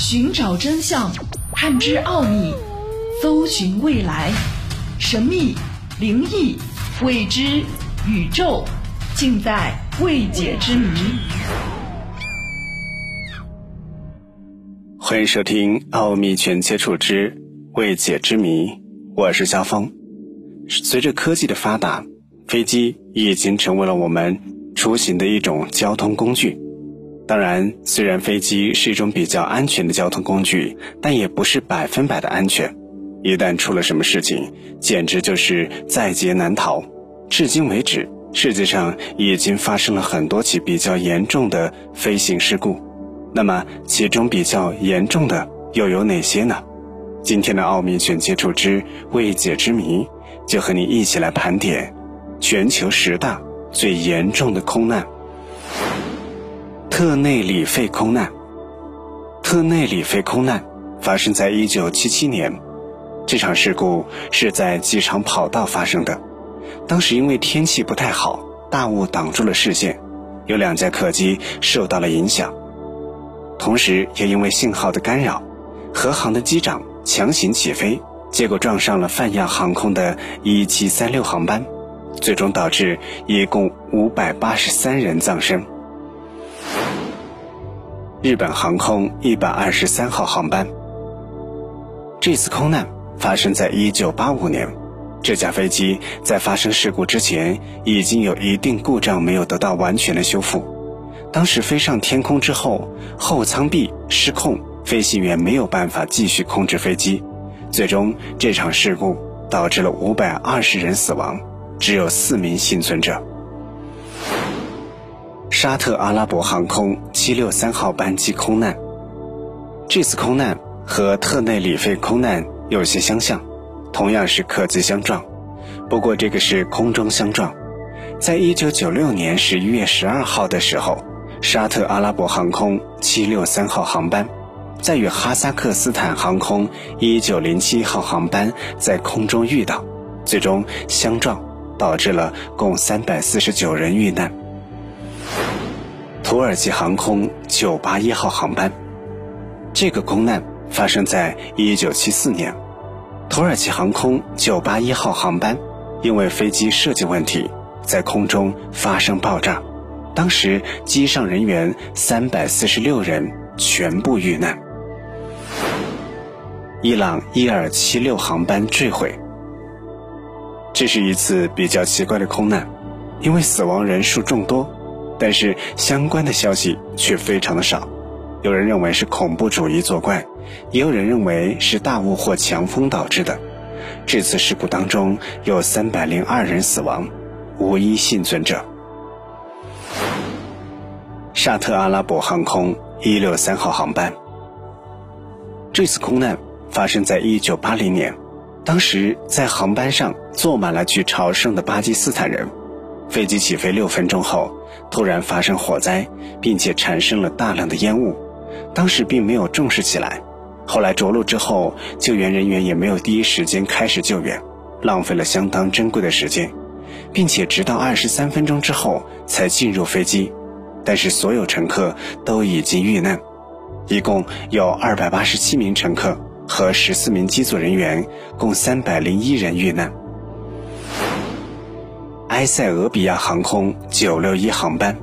寻找真相，探知奥秘，搜寻未来，神秘、灵异、未知、宇宙，尽在未解之谜。欢迎收听《奥秘全接触之未解之谜》，我是肖峰。随着科技的发达，飞机已经成为了我们出行的一种交通工具。当然，虽然飞机是一种比较安全的交通工具，但也不是百分百的安全。一旦出了什么事情，简直就是在劫难逃。至今为止，世界上已经发生了很多起比较严重的飞行事故。那么，其中比较严重的又有哪些呢？今天的奥秘全接触之未解之谜，就和你一起来盘点全球十大最严重的空难。特内里费空难。特内里费空难发生在一九七七年，这场事故是在机场跑道发生的。当时因为天气不太好，大雾挡住了视线，有两架客机受到了影响。同时，也因为信号的干扰，和航的机长强行起飞，结果撞上了泛亚航空的一七三六航班，最终导致一共五百八十三人丧生。日本航空一百二十三号航班。这次空难发生在一九八五年，这架飞机在发生事故之前已经有一定故障没有得到完全的修复。当时飞上天空之后，后舱壁失控，飞行员没有办法继续控制飞机，最终这场事故导致了五百二十人死亡，只有四名幸存者。沙特阿拉伯航空七六三号班机空难。这次空难和特内里费空难有些相像，同样是客机相撞，不过这个是空中相撞。在一九九六年十一月十二号的时候，沙特阿拉伯航空七六三号航班在与哈萨克斯坦航空一九零七号航班在空中遇到，最终相撞，导致了共三百四十九人遇难。土耳其航空981号航班，这个空难发生在1974年。土耳其航空981号航班因为飞机设计问题，在空中发生爆炸，当时机上人员346人全部遇难。伊朗1276航班坠毁，这是一次比较奇怪的空难，因为死亡人数众多。但是相关的消息却非常的少，有人认为是恐怖主义作怪，也有人认为是大雾或强风导致的。这次事故当中有三百零二人死亡，无一幸存者。沙特阿拉伯航空一六三号航班，这次空难发生在一九八零年，当时在航班上坐满了去朝圣的巴基斯坦人。飞机起飞六分钟后，突然发生火灾，并且产生了大量的烟雾。当时并没有重视起来，后来着陆之后，救援人员也没有第一时间开始救援，浪费了相当珍贵的时间，并且直到二十三分钟之后才进入飞机。但是所有乘客都已经遇难，一共有二百八十七名乘客和十四名机组人员，共三百零一人遇难。埃塞俄比亚航空961航班，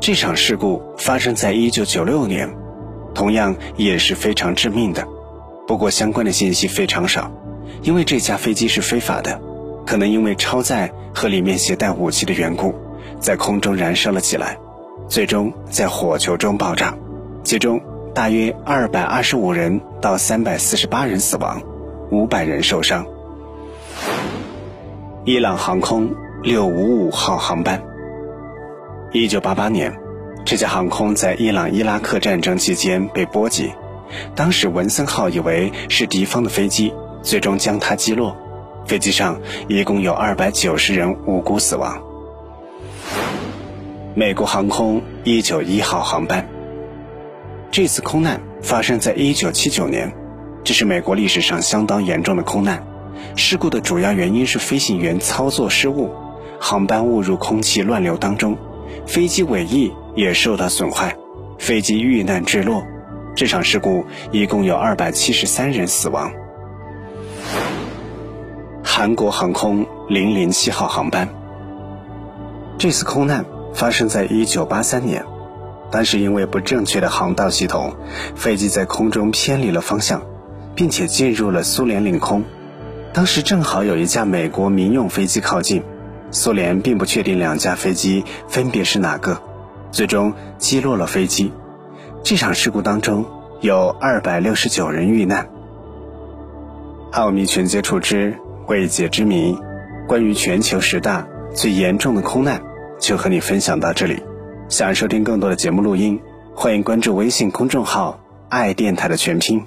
这场事故发生在1996年，同样也是非常致命的。不过相关的信息非常少，因为这架飞机是非法的，可能因为超载和里面携带武器的缘故，在空中燃烧了起来，最终在火球中爆炸，其中大约225人到348人死亡，500人受伤。伊朗航空六五五号航班。一九八八年，这架航空在伊朗伊拉克战争期间被波及，当时文森号以为是敌方的飞机，最终将它击落。飞机上一共有二百九十人无辜死亡。美国航空一九一号航班。这次空难发生在一九七九年，这是美国历史上相当严重的空难。事故的主要原因是飞行员操作失误，航班误入空气乱流当中，飞机尾翼也受到损坏，飞机遇难坠落，这场事故一共有二百七十三人死亡。韩国航空零零七号航班，这次空难发生在一九八三年，当时因为不正确的航道系统，飞机在空中偏离了方向，并且进入了苏联领空。当时正好有一架美国民用飞机靠近，苏联并不确定两架飞机分别是哪个，最终击落了飞机。这场事故当中有二百六十九人遇难。奥秘全接触之未解之谜，关于全球十大最严重的空难，就和你分享到这里。想收听更多的节目录音，欢迎关注微信公众号“爱电台”的全拼。